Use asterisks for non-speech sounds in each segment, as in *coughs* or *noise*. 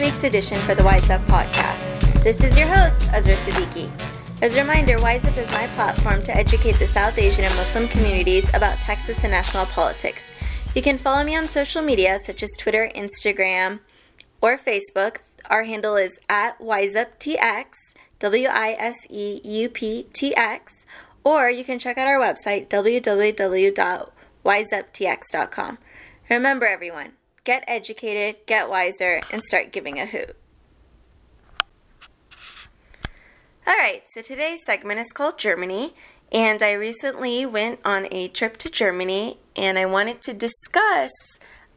week's edition for the Wise Up podcast. This is your host, Azra Siddiqui. As a reminder, Wise Up is my platform to educate the South Asian and Muslim communities about Texas and national politics. You can follow me on social media such as Twitter, Instagram, or Facebook. Our handle is at WiseUpTX, W I S E U P T X, or you can check out our website, www.wiseuptx.com. Remember, everyone, get educated, get wiser, and start giving a hoot. All right, so today's segment is called Germany, and I recently went on a trip to Germany, and I wanted to discuss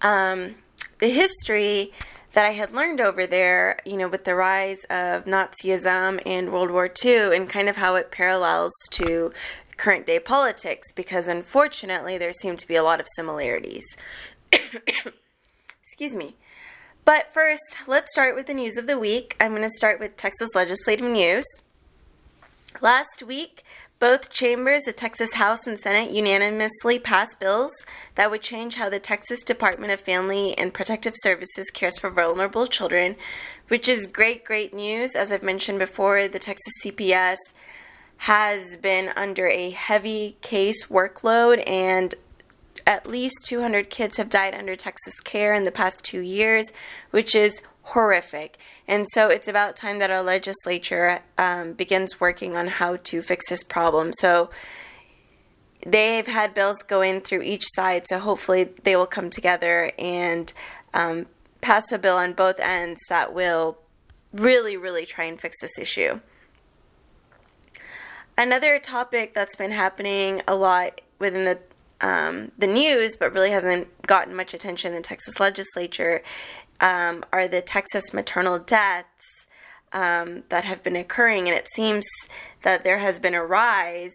um, the history that I had learned over there, you know, with the rise of Nazism and World War II, and kind of how it parallels to current day politics, because unfortunately there seem to be a lot of similarities. *coughs* Excuse me. But first, let's start with the news of the week. I'm going to start with Texas legislative news. Last week, both chambers, of Texas House and Senate, unanimously passed bills that would change how the Texas Department of Family and Protective Services cares for vulnerable children, which is great, great news. As I've mentioned before, the Texas CPS has been under a heavy case workload, and at least 200 kids have died under Texas care in the past two years, which is horrific. And so it's about time that our legislature um, begins working on how to fix this problem. So they've had bills going through each side, so hopefully they will come together and um, pass a bill on both ends that will really, really try and fix this issue. Another topic that's been happening a lot within the um, the news, but really hasn't gotten much attention in the Texas legislature, um, are the Texas maternal deaths um, that have been occurring. And it seems that there has been a rise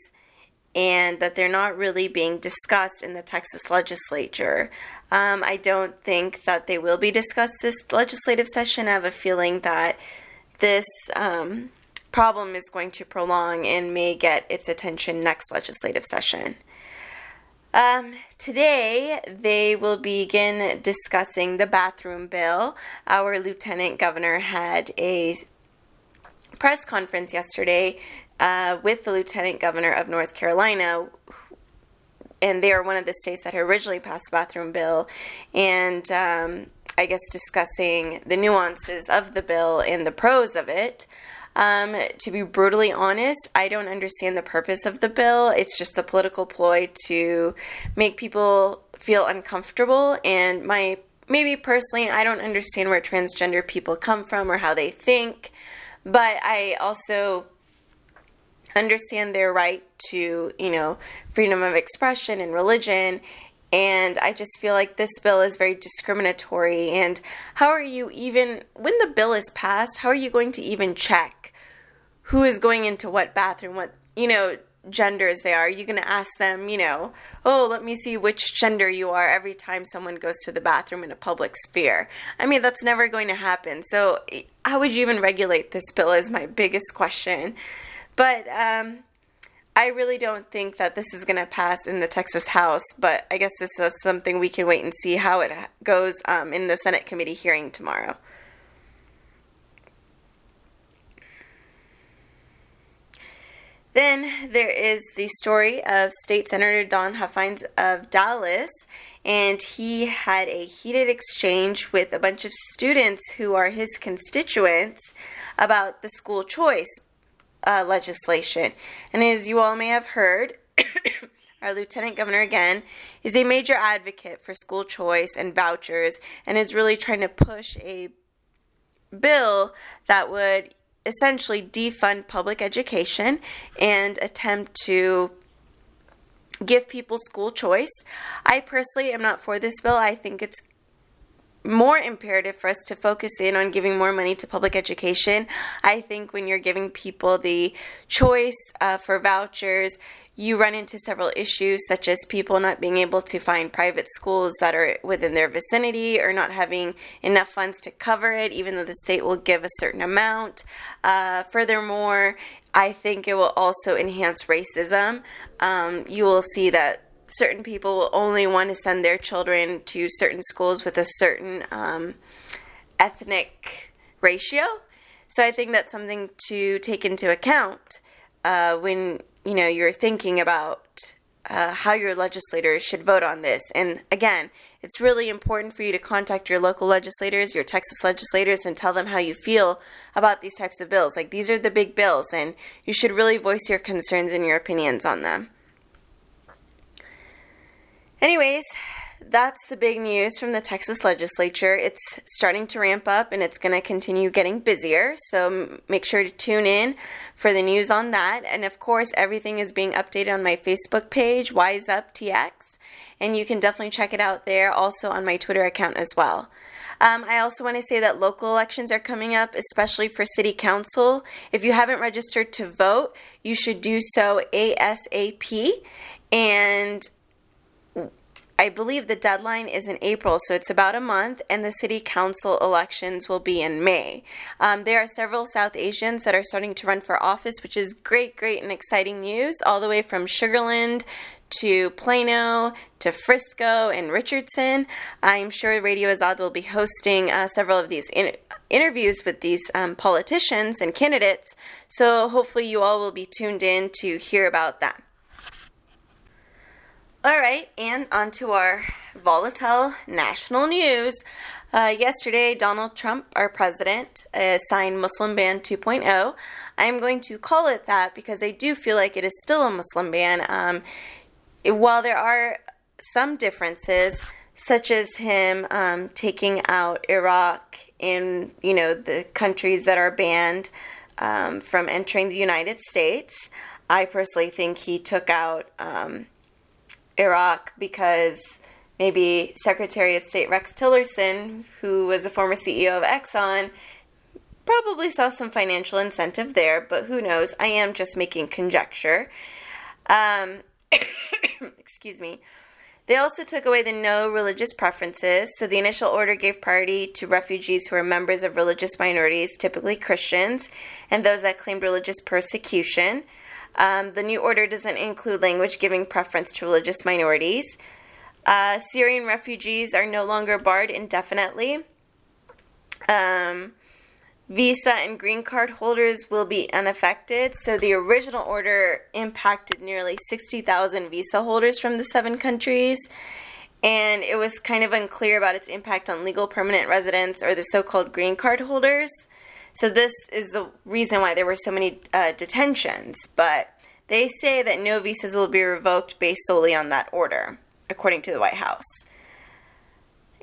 and that they're not really being discussed in the Texas legislature. Um, I don't think that they will be discussed this legislative session. I have a feeling that this um, problem is going to prolong and may get its attention next legislative session. Um, today, they will begin discussing the bathroom bill. Our lieutenant governor had a press conference yesterday uh, with the lieutenant governor of North Carolina, and they are one of the states that originally passed the bathroom bill, and um, I guess discussing the nuances of the bill and the pros of it. Um, to be brutally honest, I don't understand the purpose of the bill. It's just a political ploy to make people feel uncomfortable. And my maybe personally, I don't understand where transgender people come from or how they think, but I also understand their right to, you know, freedom of expression and religion. And I just feel like this bill is very discriminatory. And how are you even, when the bill is passed, how are you going to even check who is going into what bathroom, what, you know, genders they are? Are you going to ask them, you know, oh, let me see which gender you are every time someone goes to the bathroom in a public sphere? I mean, that's never going to happen. So, how would you even regulate this bill? Is my biggest question. But um, I really don't think that this is going to pass in the Texas House, but I guess this is something we can wait and see how it goes um, in the Senate committee hearing tomorrow. Then there is the story of State Senator Don Huffines of Dallas, and he had a heated exchange with a bunch of students who are his constituents about the school choice uh, legislation. And as you all may have heard, *coughs* our lieutenant governor again is a major advocate for school choice and vouchers and is really trying to push a bill that would essentially defund public education and attempt to give people school choice. I personally am not for this bill. I think it's more imperative for us to focus in on giving more money to public education. I think when you're giving people the choice uh, for vouchers, you run into several issues, such as people not being able to find private schools that are within their vicinity or not having enough funds to cover it, even though the state will give a certain amount. Uh, furthermore, I think it will also enhance racism. Um, you will see that certain people will only want to send their children to certain schools with a certain um, ethnic ratio. So I think that's something to take into account uh, when you know you're thinking about uh, how your legislators should vote on this. And again, it's really important for you to contact your local legislators, your Texas legislators, and tell them how you feel about these types of bills. Like these are the big bills, and you should really voice your concerns and your opinions on them. Anyways, that's the big news from the Texas legislature. It's starting to ramp up and it's going to continue getting busier. So make sure to tune in for the news on that. And of course, everything is being updated on my Facebook page, Wise Up TX. And you can definitely check it out there, also on my Twitter account as well. Um, I also want to say that local elections are coming up, especially for city council. If you haven't registered to vote, you should do so ASAP. And I believe the deadline is in April, so it's about a month, and the city council elections will be in May. Um, there are several South Asians that are starting to run for office, which is great, great, and exciting news, all the way from Sugar Land to Plano to Frisco and Richardson. I'm sure Radio Azad will be hosting uh, several of these in- interviews with these um, politicians and candidates, so hopefully you all will be tuned in to hear about that. All right, and on to our volatile national news. Uh, yesterday, Donald Trump, our president, uh, signed Muslim Ban 2.0. I am going to call it that because I do feel like it is still a Muslim ban. Um, while there are some differences, such as him um, taking out Iraq and you know the countries that are banned um, from entering the United States, I personally think he took out um, Iraq because maybe Secretary of State Rex Tillerson, who was a former CEO of Exxon, probably saw some financial incentive there, but who knows? I am just making conjecture. Um, *coughs* excuse me. They also took away the no religious preferences. So the initial order gave priority to refugees who are members of religious minorities, typically Christians, and those that claimed religious persecution. Um, the new order doesn't include language giving preference to religious minorities. Uh, Syrian refugees are no longer barred indefinitely. Um, visa and green card holders will be unaffected. So the original order impacted nearly 60,000 visa holders from the seven countries. And it was kind of unclear about its impact on legal permanent residents or the so called green card holders. So this is the reason why there were so many uh, detentions. But they say that no visas will be revoked based solely on that order, according to the White House.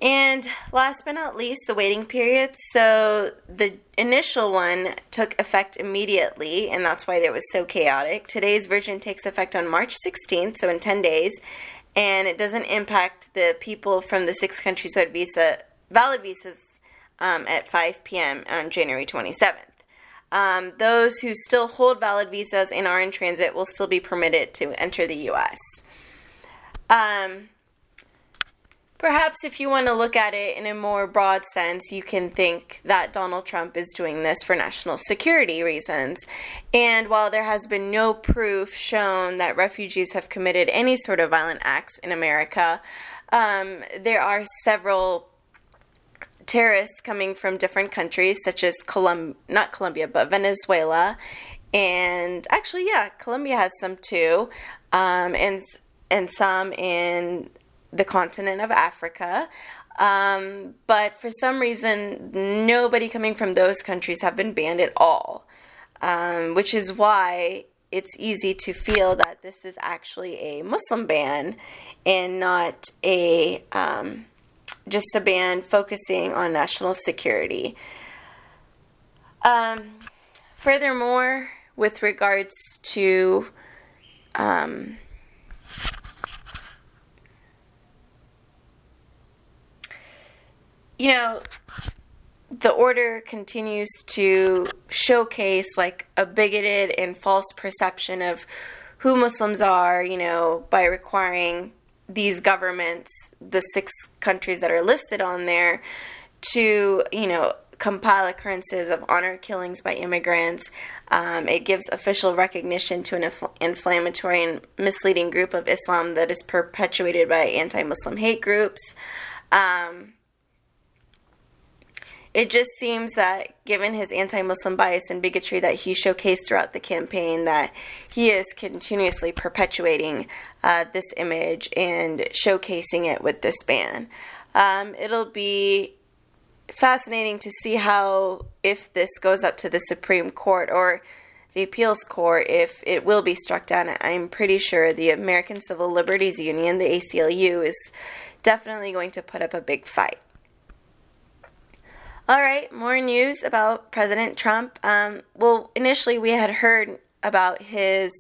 And last but not least, the waiting period. So the initial one took effect immediately, and that's why it was so chaotic. Today's version takes effect on March 16th, so in 10 days, and it doesn't impact the people from the six countries who had visa valid visas um, at 5 p.m. on January 27th. Um, those who still hold valid visas and are in transit will still be permitted to enter the U.S. Um, perhaps if you want to look at it in a more broad sense, you can think that Donald Trump is doing this for national security reasons. And while there has been no proof shown that refugees have committed any sort of violent acts in America, um, there are several terrorists coming from different countries, such as Colum- not Colombia, but Venezuela, and actually, yeah, Colombia has some too, um, and and some in the continent of Africa. Um, but for some reason, nobody coming from those countries have been banned at all, um, which is why it's easy to feel that this is actually a Muslim ban and not a um, just a ban focusing on national security. Um, furthermore, with regards to um, you know, the order continues to showcase like a bigoted and false perception of who Muslims are, you know, by requiring these governments, the six countries that are listed on there, to, you know, compile occurrences of honor killings by immigrants. Um, it gives official recognition to an infl- inflammatory and misleading group of Islam that is perpetuated by anti Muslim hate groups. Um, it just seems that given his anti-muslim bias and bigotry that he showcased throughout the campaign that he is continuously perpetuating uh, this image and showcasing it with this ban. Um, it'll be fascinating to see how if this goes up to the supreme court or the appeals court if it will be struck down. I'm pretty sure the american civil liberties union the aclu is definitely going to put up a big fight all right, more news about President Trump. Um, well, initially we had heard about his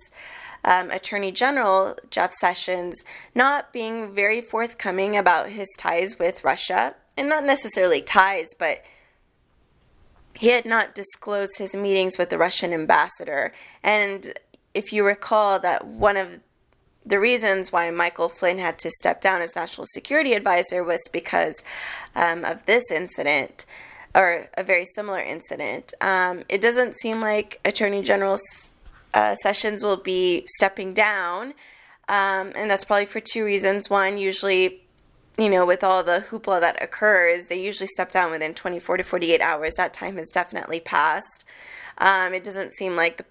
um, Attorney General, Jeff Sessions, not being very forthcoming about his ties with Russia. And not necessarily ties, but he had not disclosed his meetings with the Russian ambassador. And if you recall, that one of the reasons why Michael Flynn had to step down as national security advisor was because um, of this incident or a very similar incident. Um, it doesn't seem like Attorney General uh, Sessions will be stepping down, um, and that's probably for two reasons. One, usually, you know, with all the hoopla that occurs, they usually step down within 24 to 48 hours. That time has definitely passed. Um, it doesn't seem like the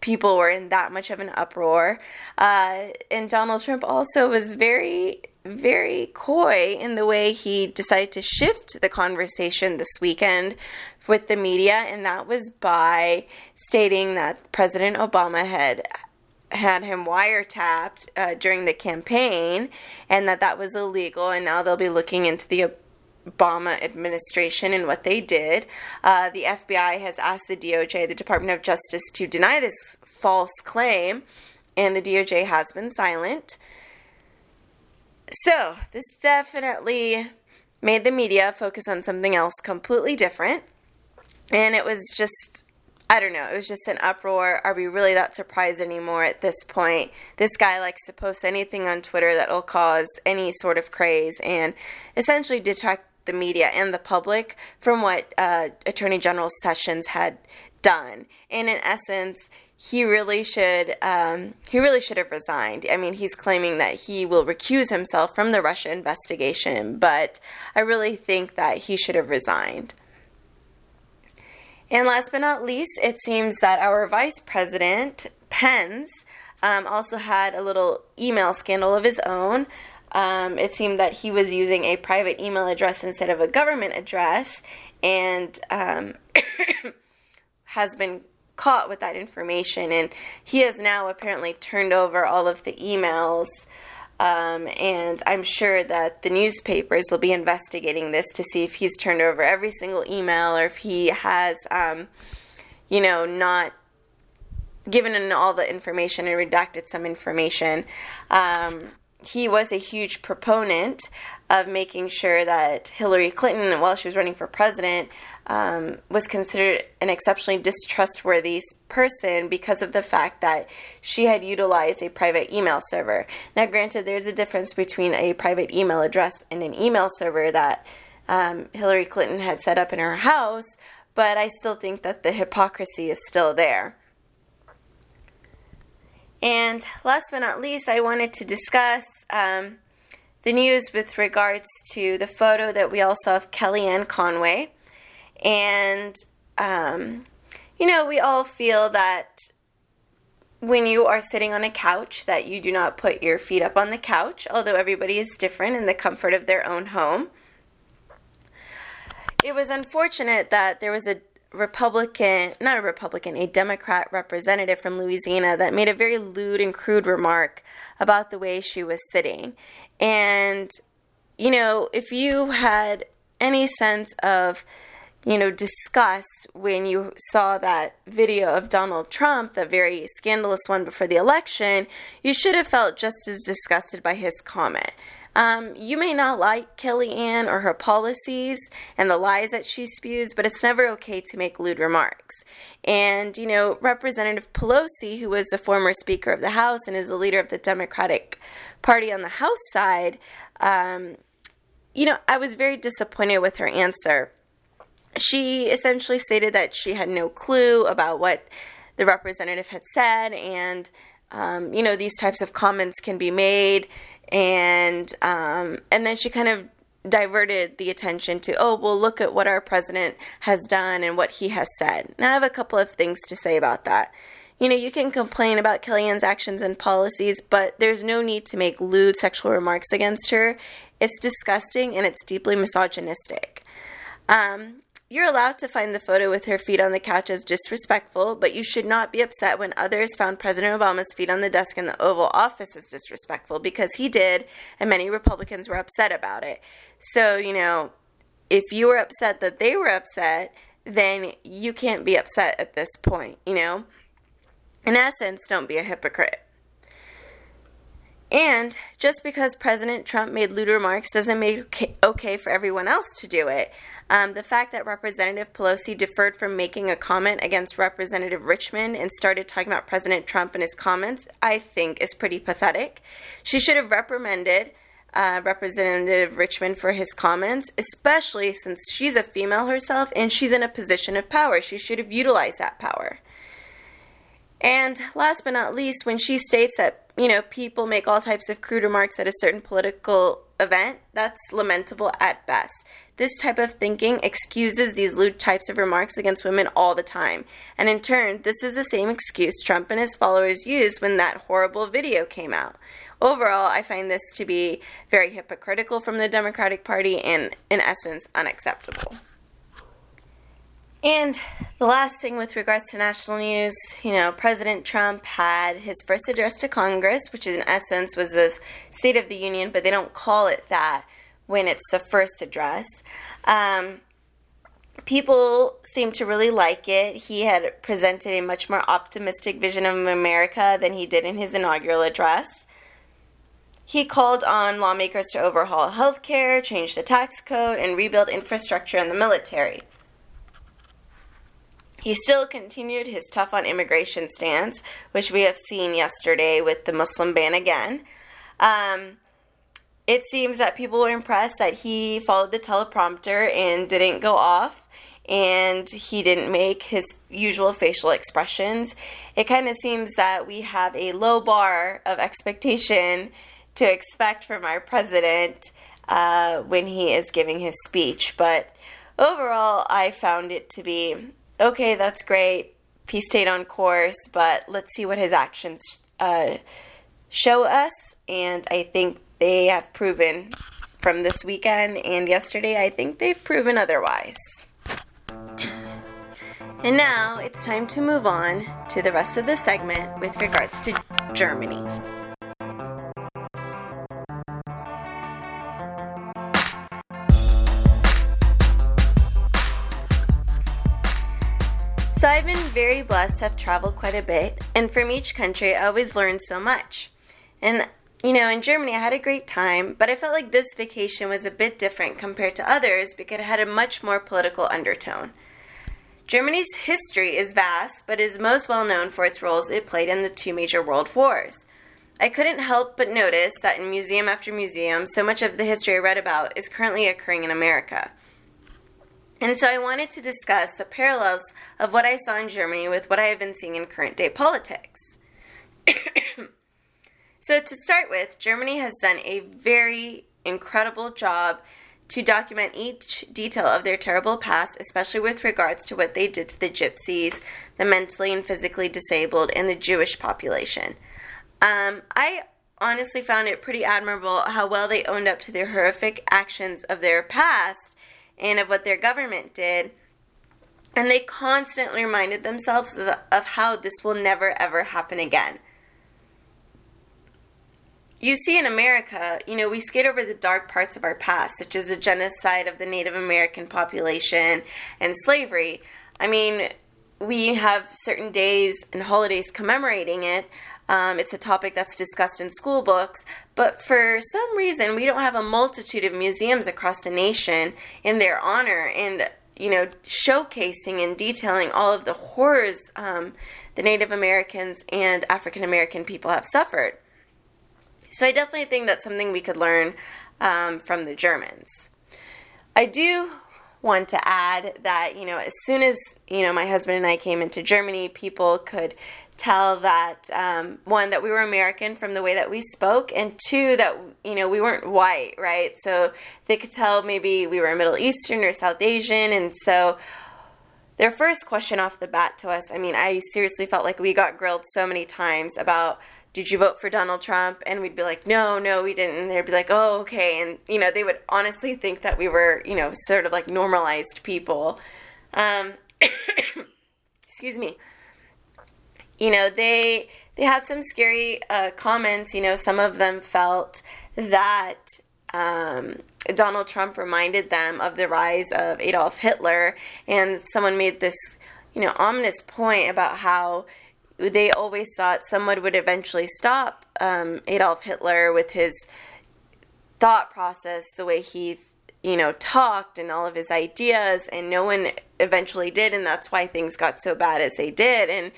people were in that much of an uproar. Uh, and Donald Trump also was very very coy in the way he decided to shift the conversation this weekend with the media, and that was by stating that President Obama had had him wiretapped uh, during the campaign, and that that was illegal, and now they'll be looking into the Obama administration and what they did. Uh, the FBI has asked the DOJ, the Department of Justice, to deny this false claim, and the DOJ has been silent. So, this definitely made the media focus on something else completely different. And it was just, I don't know, it was just an uproar. Are we really that surprised anymore at this point? This guy likes to post anything on Twitter that will cause any sort of craze and essentially detract the media and the public from what uh, Attorney General Sessions had done. And in essence, he really should um, he really should have resigned. I mean, he's claiming that he will recuse himself from the Russia investigation, but I really think that he should have resigned. And last but not least, it seems that our vice president Pence um, also had a little email scandal of his own. Um, it seemed that he was using a private email address instead of a government address, and um, *coughs* has been caught with that information, and he has now apparently turned over all of the emails. Um, and I'm sure that the newspapers will be investigating this to see if he's turned over every single email or if he has, um, you know, not given in all the information and redacted some information. Um, he was a huge proponent of making sure that Hillary Clinton, while she was running for president, um, was considered an exceptionally distrustworthy person because of the fact that she had utilized a private email server. Now, granted, there's a difference between a private email address and an email server that um, Hillary Clinton had set up in her house, but I still think that the hypocrisy is still there. And last but not least, I wanted to discuss um, the news with regards to the photo that we all saw of Kellyanne Conway. And, um, you know, we all feel that when you are sitting on a couch that you do not put your feet up on the couch, although everybody is different in the comfort of their own home. It was unfortunate that there was a Republican, not a Republican, a Democrat representative from Louisiana that made a very lewd and crude remark about the way she was sitting. And, you know, if you had any sense of you know, disgust when you saw that video of Donald Trump, the very scandalous one before the election, you should have felt just as disgusted by his comment. Um, you may not like Kellyanne or her policies and the lies that she spews, but it's never okay to make lewd remarks. And, you know, Representative Pelosi, who was a former Speaker of the House and is the leader of the Democratic Party on the House side, um, you know, I was very disappointed with her answer she essentially stated that she had no clue about what the representative had said, and um, you know these types of comments can be made, and um, and then she kind of diverted the attention to, oh, well, look at what our president has done and what he has said. Now, I have a couple of things to say about that. You know, you can complain about Kellyanne's actions and policies, but there's no need to make lewd sexual remarks against her. It's disgusting and it's deeply misogynistic. Um, you're allowed to find the photo with her feet on the couch as disrespectful, but you should not be upset when others found President Obama's feet on the desk in the Oval Office as disrespectful because he did, and many Republicans were upset about it. So, you know, if you were upset that they were upset, then you can't be upset at this point, you know? In essence, don't be a hypocrite. And just because President Trump made lewd remarks doesn't make it okay for everyone else to do it. Um, the fact that Representative Pelosi deferred from making a comment against Representative Richmond and started talking about President Trump and his comments, I think, is pretty pathetic. She should have reprimanded uh, Representative Richmond for his comments, especially since she's a female herself and she's in a position of power. She should have utilized that power. And last but not least, when she states that, you know, people make all types of crude remarks at a certain political event, that's lamentable at best. This type of thinking excuses these lewd types of remarks against women all the time. And in turn, this is the same excuse Trump and his followers used when that horrible video came out. Overall, I find this to be very hypocritical from the Democratic Party and, in essence, unacceptable. And the last thing with regards to national news, you know, President Trump had his first address to Congress, which in essence was a State of the Union, but they don't call it that when it's the first address. Um, people seem to really like it. He had presented a much more optimistic vision of America than he did in his inaugural address. He called on lawmakers to overhaul healthcare, change the tax code, and rebuild infrastructure in the military. He still continued his tough on immigration stance, which we have seen yesterday with the Muslim ban again. Um, it seems that people were impressed that he followed the teleprompter and didn't go off and he didn't make his usual facial expressions. It kind of seems that we have a low bar of expectation to expect from our president uh, when he is giving his speech. But overall, I found it to be okay, that's great. He stayed on course, but let's see what his actions uh, show us. And I think they have proven from this weekend and yesterday, I think they've proven otherwise. And now it's time to move on to the rest of the segment with regards to Germany. So I've been very blessed to have traveled quite a bit, and from each country I always learn so much. And you know, in Germany, I had a great time, but I felt like this vacation was a bit different compared to others because it had a much more political undertone. Germany's history is vast, but is most well known for its roles it played in the two major world wars. I couldn't help but notice that in museum after museum, so much of the history I read about is currently occurring in America. And so I wanted to discuss the parallels of what I saw in Germany with what I have been seeing in current day politics. *coughs* So, to start with, Germany has done a very incredible job to document each detail of their terrible past, especially with regards to what they did to the gypsies, the mentally and physically disabled, and the Jewish population. Um, I honestly found it pretty admirable how well they owned up to their horrific actions of their past and of what their government did. And they constantly reminded themselves of, of how this will never ever happen again you see in America, you know, we skate over the dark parts of our past, such as the genocide of the Native American population and slavery. I mean, we have certain days and holidays commemorating it. Um, it's a topic that's discussed in school books, but for some reason, we don't have a multitude of museums across the nation in their honor and, you know, showcasing and detailing all of the horrors um, the Native Americans and African American people have suffered. So I definitely think that's something we could learn um, from the Germans. I do want to add that you know as soon as you know my husband and I came into Germany, people could tell that um, one that we were American from the way that we spoke, and two that you know we weren't white, right? So they could tell maybe we were Middle Eastern or South Asian, and so their first question off the bat to us, I mean, I seriously felt like we got grilled so many times about did you vote for Donald Trump? And we'd be like, no, no, we didn't. And they'd be like, oh, okay. And, you know, they would honestly think that we were, you know, sort of like normalized people. Um, *coughs* excuse me you know they they had some scary uh, comments. You know, some of them felt that um, Donald Trump reminded them of the rise of Adolf Hitler, and someone made this you know ominous point about how they always thought someone would eventually stop um, Adolf Hitler with his thought process, the way he you know talked and all of his ideas, and no one eventually did, and that's why things got so bad as they did, and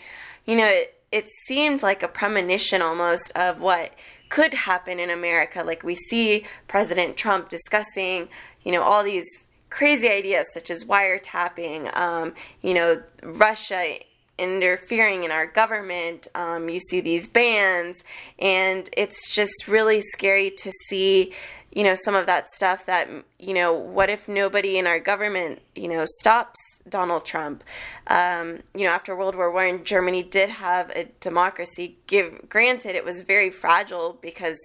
you know, it, it seemed like a premonition almost of what could happen in America. Like we see President Trump discussing, you know, all these crazy ideas such as wiretapping, um, you know, Russia interfering in our government. Um, you see these bans, and it's just really scary to see you know some of that stuff that you know what if nobody in our government you know stops donald trump? Um, you know after world war one germany did have a democracy. Give granted it was very fragile because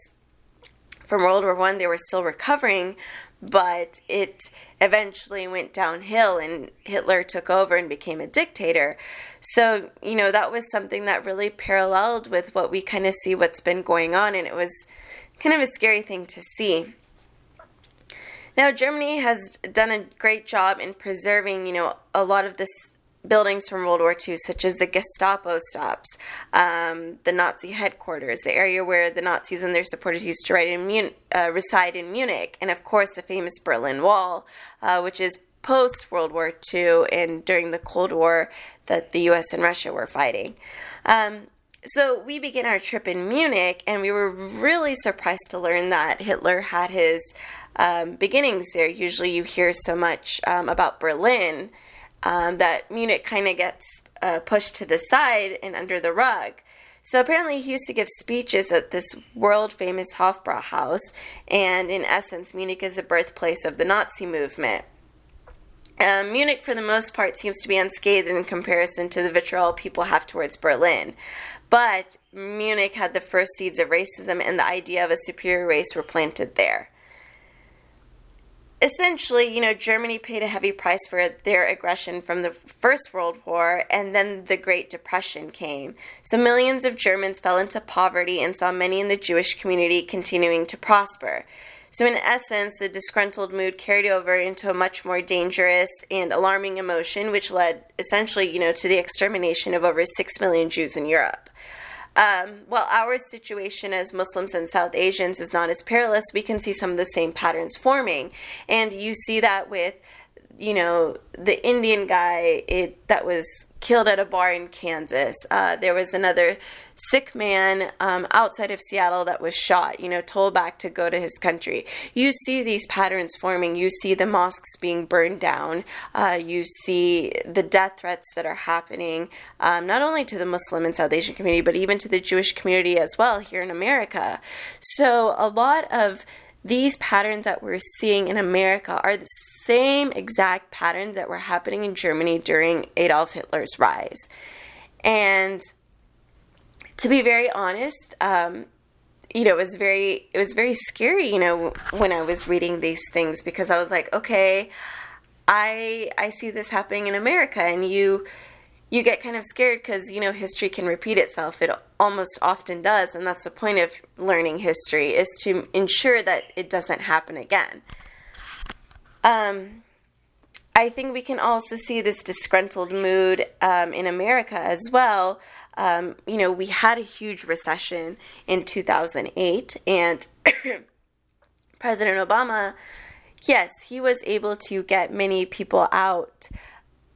from world war one they were still recovering but it eventually went downhill and hitler took over and became a dictator. So you know that was something that really paralleled with what we kind of see what's been going on and it was kind of a scary thing to see. Now, Germany has done a great job in preserving, you know, a lot of this buildings from World War II, such as the Gestapo stops, um, the Nazi headquarters, the area where the Nazis and their supporters used to in Mun- uh, reside in Munich, and of course the famous Berlin Wall, uh, which is post World War II and during the Cold War that the U.S. and Russia were fighting. Um, so we began our trip in Munich, and we were really surprised to learn that Hitler had his um, beginnings there. Usually, you hear so much um, about Berlin um, that Munich kind of gets uh, pushed to the side and under the rug. So apparently, he used to give speeches at this world famous Hofbrauhaus, and in essence, Munich is the birthplace of the Nazi movement. Uh, Munich, for the most part, seems to be unscathed in comparison to the vitriol people have towards Berlin. But Munich had the first seeds of racism, and the idea of a superior race were planted there. Essentially, you know, Germany paid a heavy price for their aggression from the First World War, and then the Great Depression came. So millions of Germans fell into poverty and saw many in the Jewish community continuing to prosper. So, in essence, the disgruntled mood carried over into a much more dangerous and alarming emotion, which led essentially, you know, to the extermination of over 6 million Jews in Europe. Um, while our situation as Muslims and South Asians is not as perilous, we can see some of the same patterns forming. And you see that with, you know, the Indian guy it, that was killed at a bar in Kansas. Uh, there was another Sikh man um, outside of Seattle that was shot, you know, told back to go to his country. You see these patterns forming. You see the mosques being burned down. Uh, you see the death threats that are happening, um, not only to the Muslim and South Asian community, but even to the Jewish community as well here in America. So a lot of these patterns that we're seeing in America are the same exact patterns that were happening in Germany during Adolf Hitler's rise. And to be very honest, um, you know, it was very it was very scary, you know, when I was reading these things because I was like, okay, I I see this happening in America and you you get kind of scared because you know history can repeat itself. It almost often does. And that's the point of learning history is to ensure that it doesn't happen again um, i think we can also see this disgruntled mood um, in america as well um, you know we had a huge recession in 2008 and *coughs* president obama yes he was able to get many people out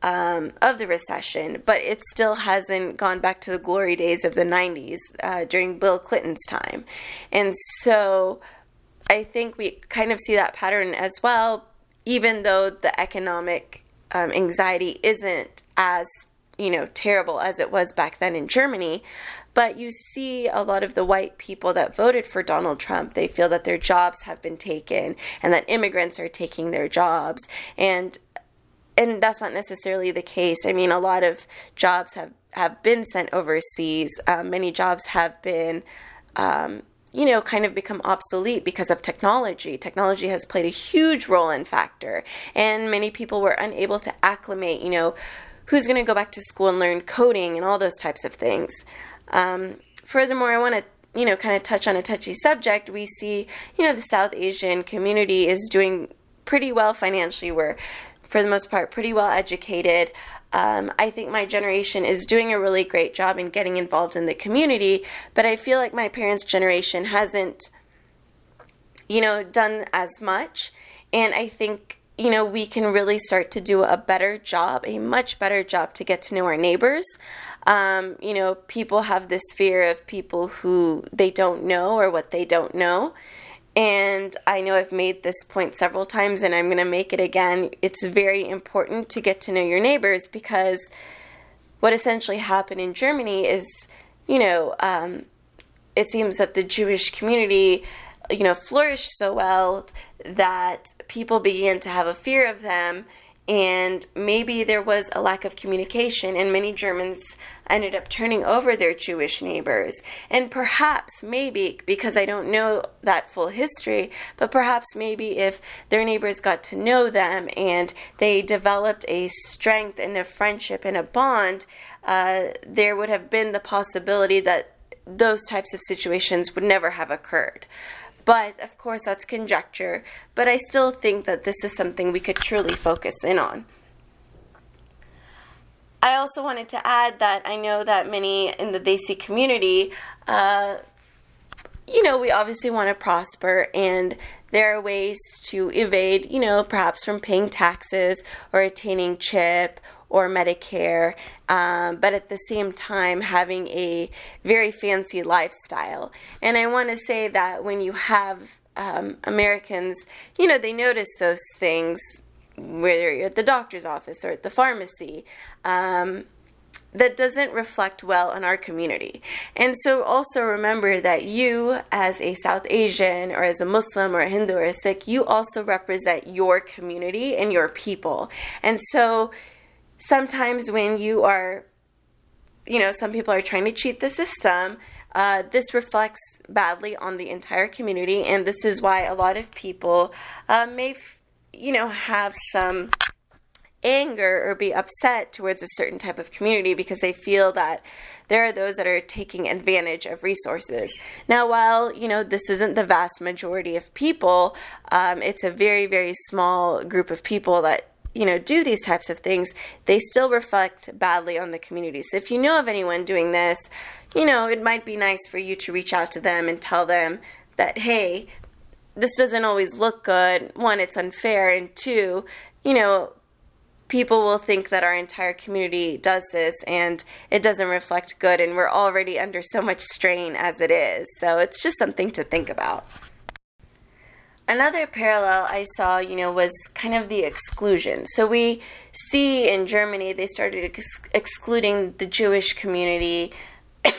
um, of the recession, but it still hasn't gone back to the glory days of the 90s uh, during Bill Clinton's time. And so I think we kind of see that pattern as well, even though the economic um, anxiety isn't as you know, terrible as it was back then in Germany. But you see a lot of the white people that voted for Donald Trump, they feel that their jobs have been taken and that immigrants are taking their jobs. And and that's not necessarily the case. I mean, a lot of jobs have, have been sent overseas. Um, many jobs have been um, you know, kind of become obsolete because of technology. Technology has played a huge role in factor, and many people were unable to acclimate, you know, who's going to go back to school and learn coding and all those types of things. Um, furthermore, I want to you know, kind of touch on a touchy subject, we see, you know, the South Asian community is doing pretty well financially. We're, for the most part, pretty well educated. Um, I think my generation is doing a really great job in getting involved in the community, but I feel like my parents' generation hasn't, you know, done as much. And I think, you know, we can really start to do a better job, a much better job to get to know our neighbors. Um, you know, people have this fear of people who they don't know or what they don't know. And I know I've made this point several times and I'm going to make it again. It's very important to get to know your neighbors because what essentially happened in Germany is, you know, um, it seems that the Jewish community, you know, flourished so well that people began to have a fear of them and maybe there was a lack of communication, and many Germans ended up turning over their Jewish neighbors. And perhaps, maybe, because I don't know that full history, but perhaps maybe if their neighbors got to know them and they developed a strength and a friendship and a bond, uh, there would have been the possibility that those types of situations would never have occurred. But of course, that's conjecture. But I still think that this is something we could truly focus in on. I also wanted to add that I know that many in the Desi community, uh, you know, we obviously want to prosper, and there are ways to evade, you know, perhaps from paying taxes or attaining CHIP or Medicare, um, but at the same time having a very fancy lifestyle. And I want to say that when you have um, Americans, you know, they notice those things, whether you're at the doctor's office or at the pharmacy. Um, that doesn't reflect well on our community. And so also remember that you, as a South Asian or as a Muslim or a Hindu or a Sikh, you also represent your community and your people. And so sometimes when you are, you know, some people are trying to cheat the system, uh, this reflects badly on the entire community, and this is why a lot of people uh, may, f- you know, have some anger or be upset towards a certain type of community because they feel that there are those that are taking advantage of resources. Now, while you know this isn't the vast majority of people, um, it's a very very small group of people that you know, do these types of things, they still reflect badly on the community. So if you know of anyone doing this, you know, it might be nice for you to reach out to them and tell them that, hey, this doesn't always look good. One, it's unfair. And two, you know, people will think that our entire community does this and it doesn't reflect good. And we're already under so much strain as it is. So it's just something to think about. Another parallel I saw, you know, was kind of the exclusion. So we see in Germany they started ex- excluding the Jewish community *coughs*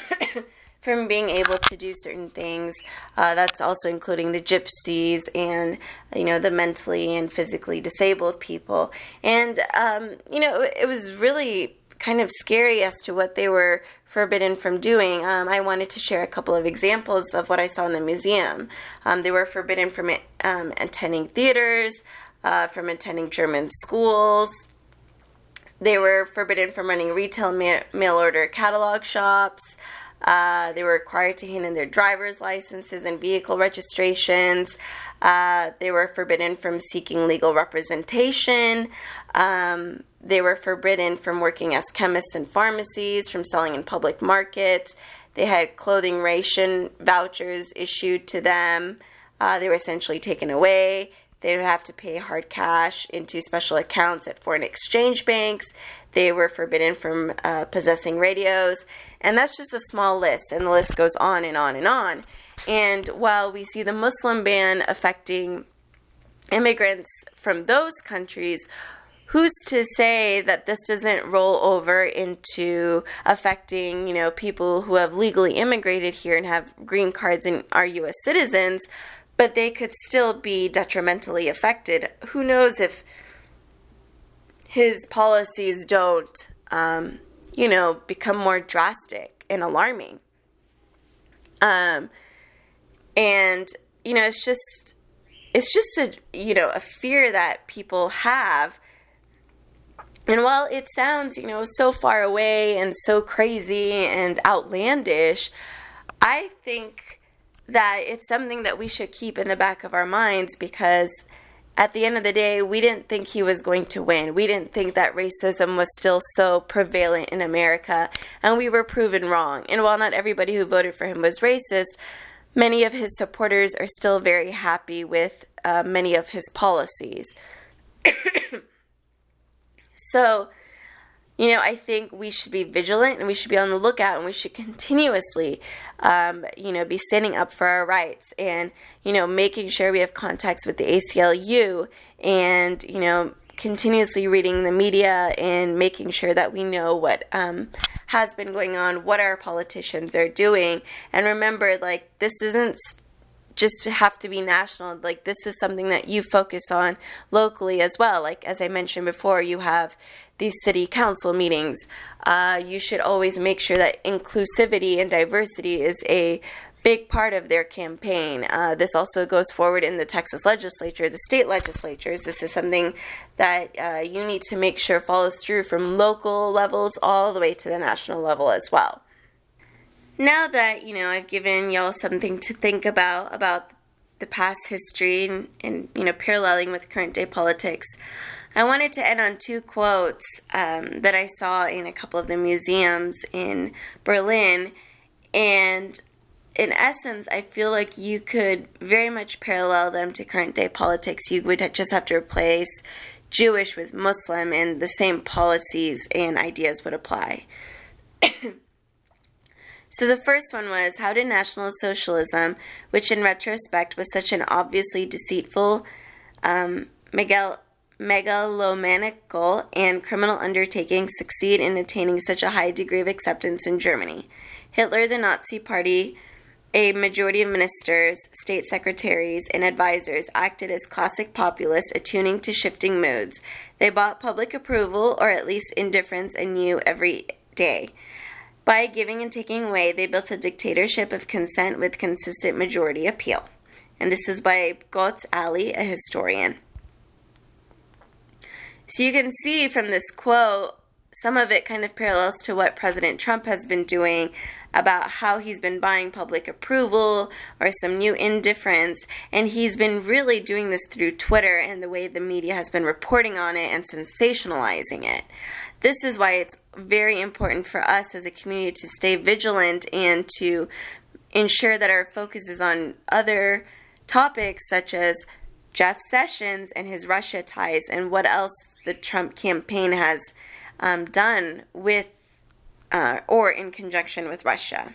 from being able to do certain things. Uh, that's also including the gypsies and, you know, the mentally and physically disabled people. And, um, you know, it was really kind of scary as to what they were forbidden from doing, um, I wanted to share a couple of examples of what I saw in the museum. Um, they were forbidden from um, attending theaters, uh, from attending German schools. They were forbidden from running retail ma- mail order catalog shops. Uh, they were required to hand in their driver's licenses and vehicle registrations. Uh, they were forbidden from seeking legal representation. Um, they were forbidden from working as chemists in pharmacies, from selling in public markets. They had clothing ration vouchers issued to them. Uh, they were essentially taken away. They would have to pay hard cash into special accounts at foreign exchange banks. They were forbidden from uh, possessing radios. And that's just a small list, and the list goes on and on and on. And while we see the Muslim ban affecting immigrants from those countries, who's to say that this doesn't roll over into affecting, you know, people who have legally immigrated here and have green cards and are US citizens, but they could still be detrimentally affected. Who knows if his policies don't, um, you know, become more drastic and alarming. Um, and you know, it's just, it's just a, you know, a fear that people have. And while it sounds, you know, so far away and so crazy and outlandish, I think that it's something that we should keep in the back of our minds because at the end of the day, we didn't think he was going to win. We didn't think that racism was still so prevalent in America, and we were proven wrong. And while not everybody who voted for him was racist, many of his supporters are still very happy with uh, many of his policies. *coughs* so, you know, I think we should be vigilant and we should be on the lookout and we should continuously, um, you know, be standing up for our rights and, you know, making sure we have contacts with the ACLU and, you know, continuously reading the media and making sure that we know what um, has been going on, what our politicians are doing. And remember, like, this isn't just have to be national. Like this is something that you focus on locally as well. Like as I mentioned before, you have these city council meetings. Uh, you should always make sure that inclusivity and diversity is a big part of their campaign. Uh, this also goes forward in the Texas legislature, the state legislatures. This is something that uh, you need to make sure follows through from local levels all the way to the national level as well now that you know I've given y'all something to think about about the past history and, and you know paralleling with current day politics, I wanted to end on two quotes um, that I saw in a couple of the museums in Berlin, and in essence, I feel like you could very much parallel them to current day politics. You would just have to replace Jewish with Muslim, and the same policies and ideas would apply. *coughs* So the first one was how did National Socialism, which in retrospect was such an obviously deceitful, um, megal- megalomaniacal, and criminal undertaking, succeed in attaining such a high degree of acceptance in Germany? Hitler, the Nazi Party, a majority of ministers, state secretaries, and advisors acted as classic populists attuning to shifting moods. They bought public approval, or at least indifference, anew every day. By giving and taking away, they built a dictatorship of consent with consistent majority appeal. And this is by Götz Aly, a historian. So you can see from this quote, some of it kind of parallels to what President Trump has been doing about how he's been buying public approval or some new indifference. And he's been really doing this through Twitter and the way the media has been reporting on it and sensationalizing it. This is why it's very important for us as a community to stay vigilant and to ensure that our focus is on other topics such as Jeff Sessions and his Russia ties and what else the Trump campaign has um, done with uh, or in conjunction with Russia.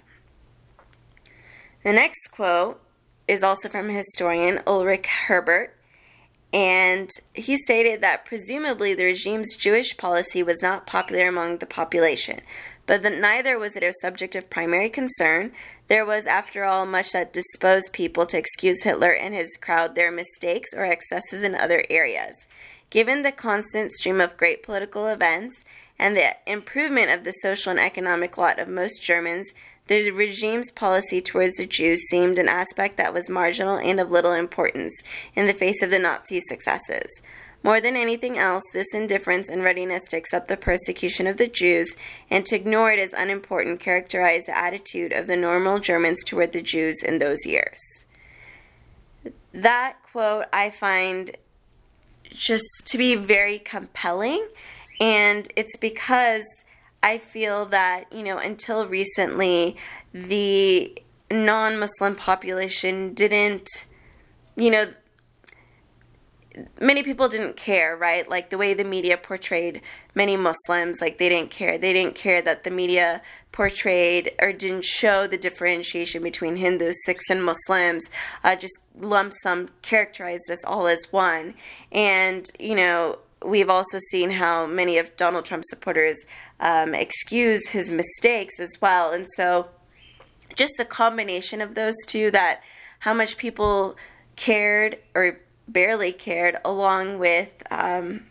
The next quote is also from historian Ulrich Herbert, and he stated that presumably the regime's Jewish policy was not popular among the population, but that neither was it a subject of primary concern. There was, after all, much that disposed people to excuse Hitler and his crowd their mistakes or excesses in other areas. Given the constant stream of great political events and the improvement of the social and economic lot of most Germans, the regime's policy towards the Jews seemed an aspect that was marginal and of little importance in the face of the Nazi successes. More than anything else, this indifference and readiness to accept the persecution of the Jews and to ignore it as unimportant characterized the attitude of the normal Germans toward the Jews in those years. That quote I find just to be very compelling, and it's because I feel that, you know, until recently, the non Muslim population didn't, you know, many people didn't care, right? Like the way the media portrayed many Muslims, like they didn't care. They didn't care that the media portrayed or didn't show the differentiation between Hindus, Sikhs, and Muslims, uh, just lump sum characterized us all as one. And, you know, we've also seen how many of Donald Trump's supporters um, excuse his mistakes as well. And so, just a combination of those two that how much people cared or barely cared, along with, um,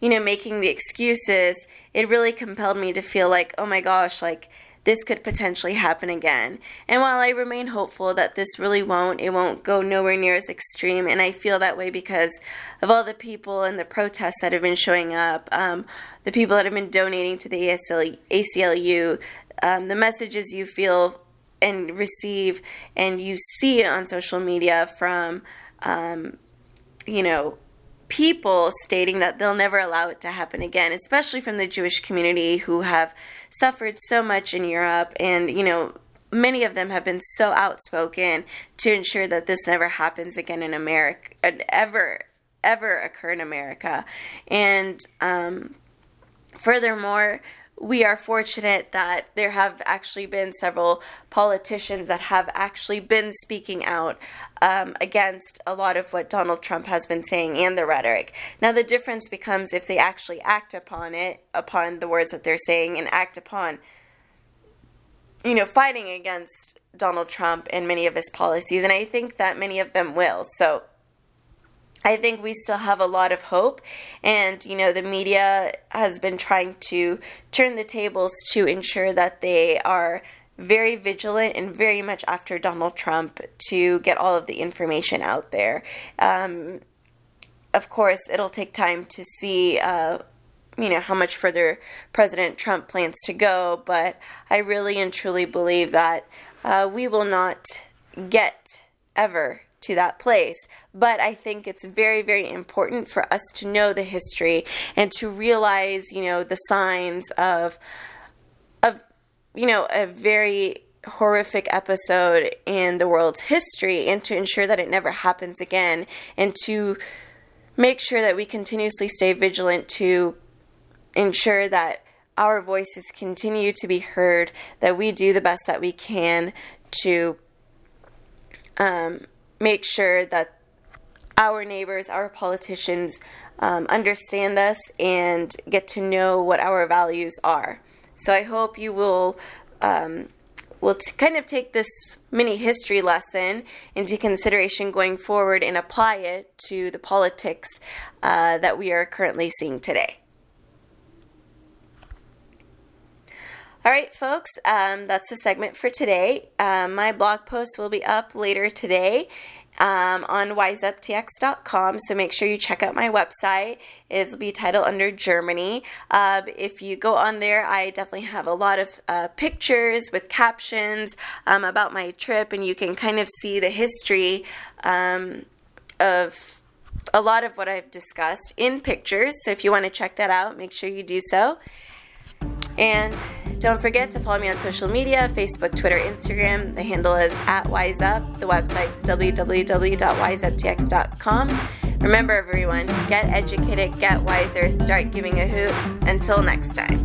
you know, making the excuses, it really compelled me to feel like, oh my gosh, like this could potentially happen again. And while I remain hopeful that this really won't, it won't go nowhere near as extreme. And I feel that way because of all the people and the protests that have been showing up, um, the people that have been donating to the ACLU, um, the messages you feel and receive and you see on social media from, um, you know, people stating that they'll never allow it to happen again, especially from the Jewish community who have suffered so much in Europe. And, you know, many of them have been so outspoken to ensure that this never happens again in America, ever, ever occur in America. And um, furthermore, we are fortunate that there have actually been several politicians that have actually been speaking out um, against a lot of what Donald Trump has been saying and the rhetoric. Now, the difference becomes if they actually act upon it, upon the words that they're saying, and act upon, you know, fighting against Donald Trump and many of his policies. And I think that many of them will. So, I think we still have a lot of hope. And, you know, the media has been trying to turn the tables to ensure that they are very vigilant and very much after Donald Trump to get all of the information out there. Um, of course, it'll take time to see. Uh, you know how much further President Trump plans to go, but I really and truly believe that uh, we will not get ever to that place. But I think it's very, very important for us to know the history and to realize, you know, the signs of, of, you know, a very horrific episode in the world's history and to ensure that it never happens again and to make sure that we continuously stay vigilant to ensure that our voices continue to be heard, that we do the best that we can to um, make sure that our neighbors, our politicians um, understand us and get to know what our values are. So I hope you will um, will t- kind of take this mini history lesson into consideration going forward and apply it to the politics uh, that we are currently seeing today. All right, folks, um, that's the segment for today. Um, my blog post will be up later today um, on wiseuptx.com, so make sure you check out my website. It'll be titled under Germany. Uh, if you go on there, I definitely have a lot of uh, pictures with captions um, about my trip, and you can kind of see the history um, of a lot of what I've discussed in pictures. So if you want to check that out, make sure you do so. And don't forget to follow me on social media Facebook, Twitter, Instagram. The handle is at WiseUp. The website's www.wiseuptx.com. Remember, everyone, get educated, get wiser, start giving a hoot. Until next time.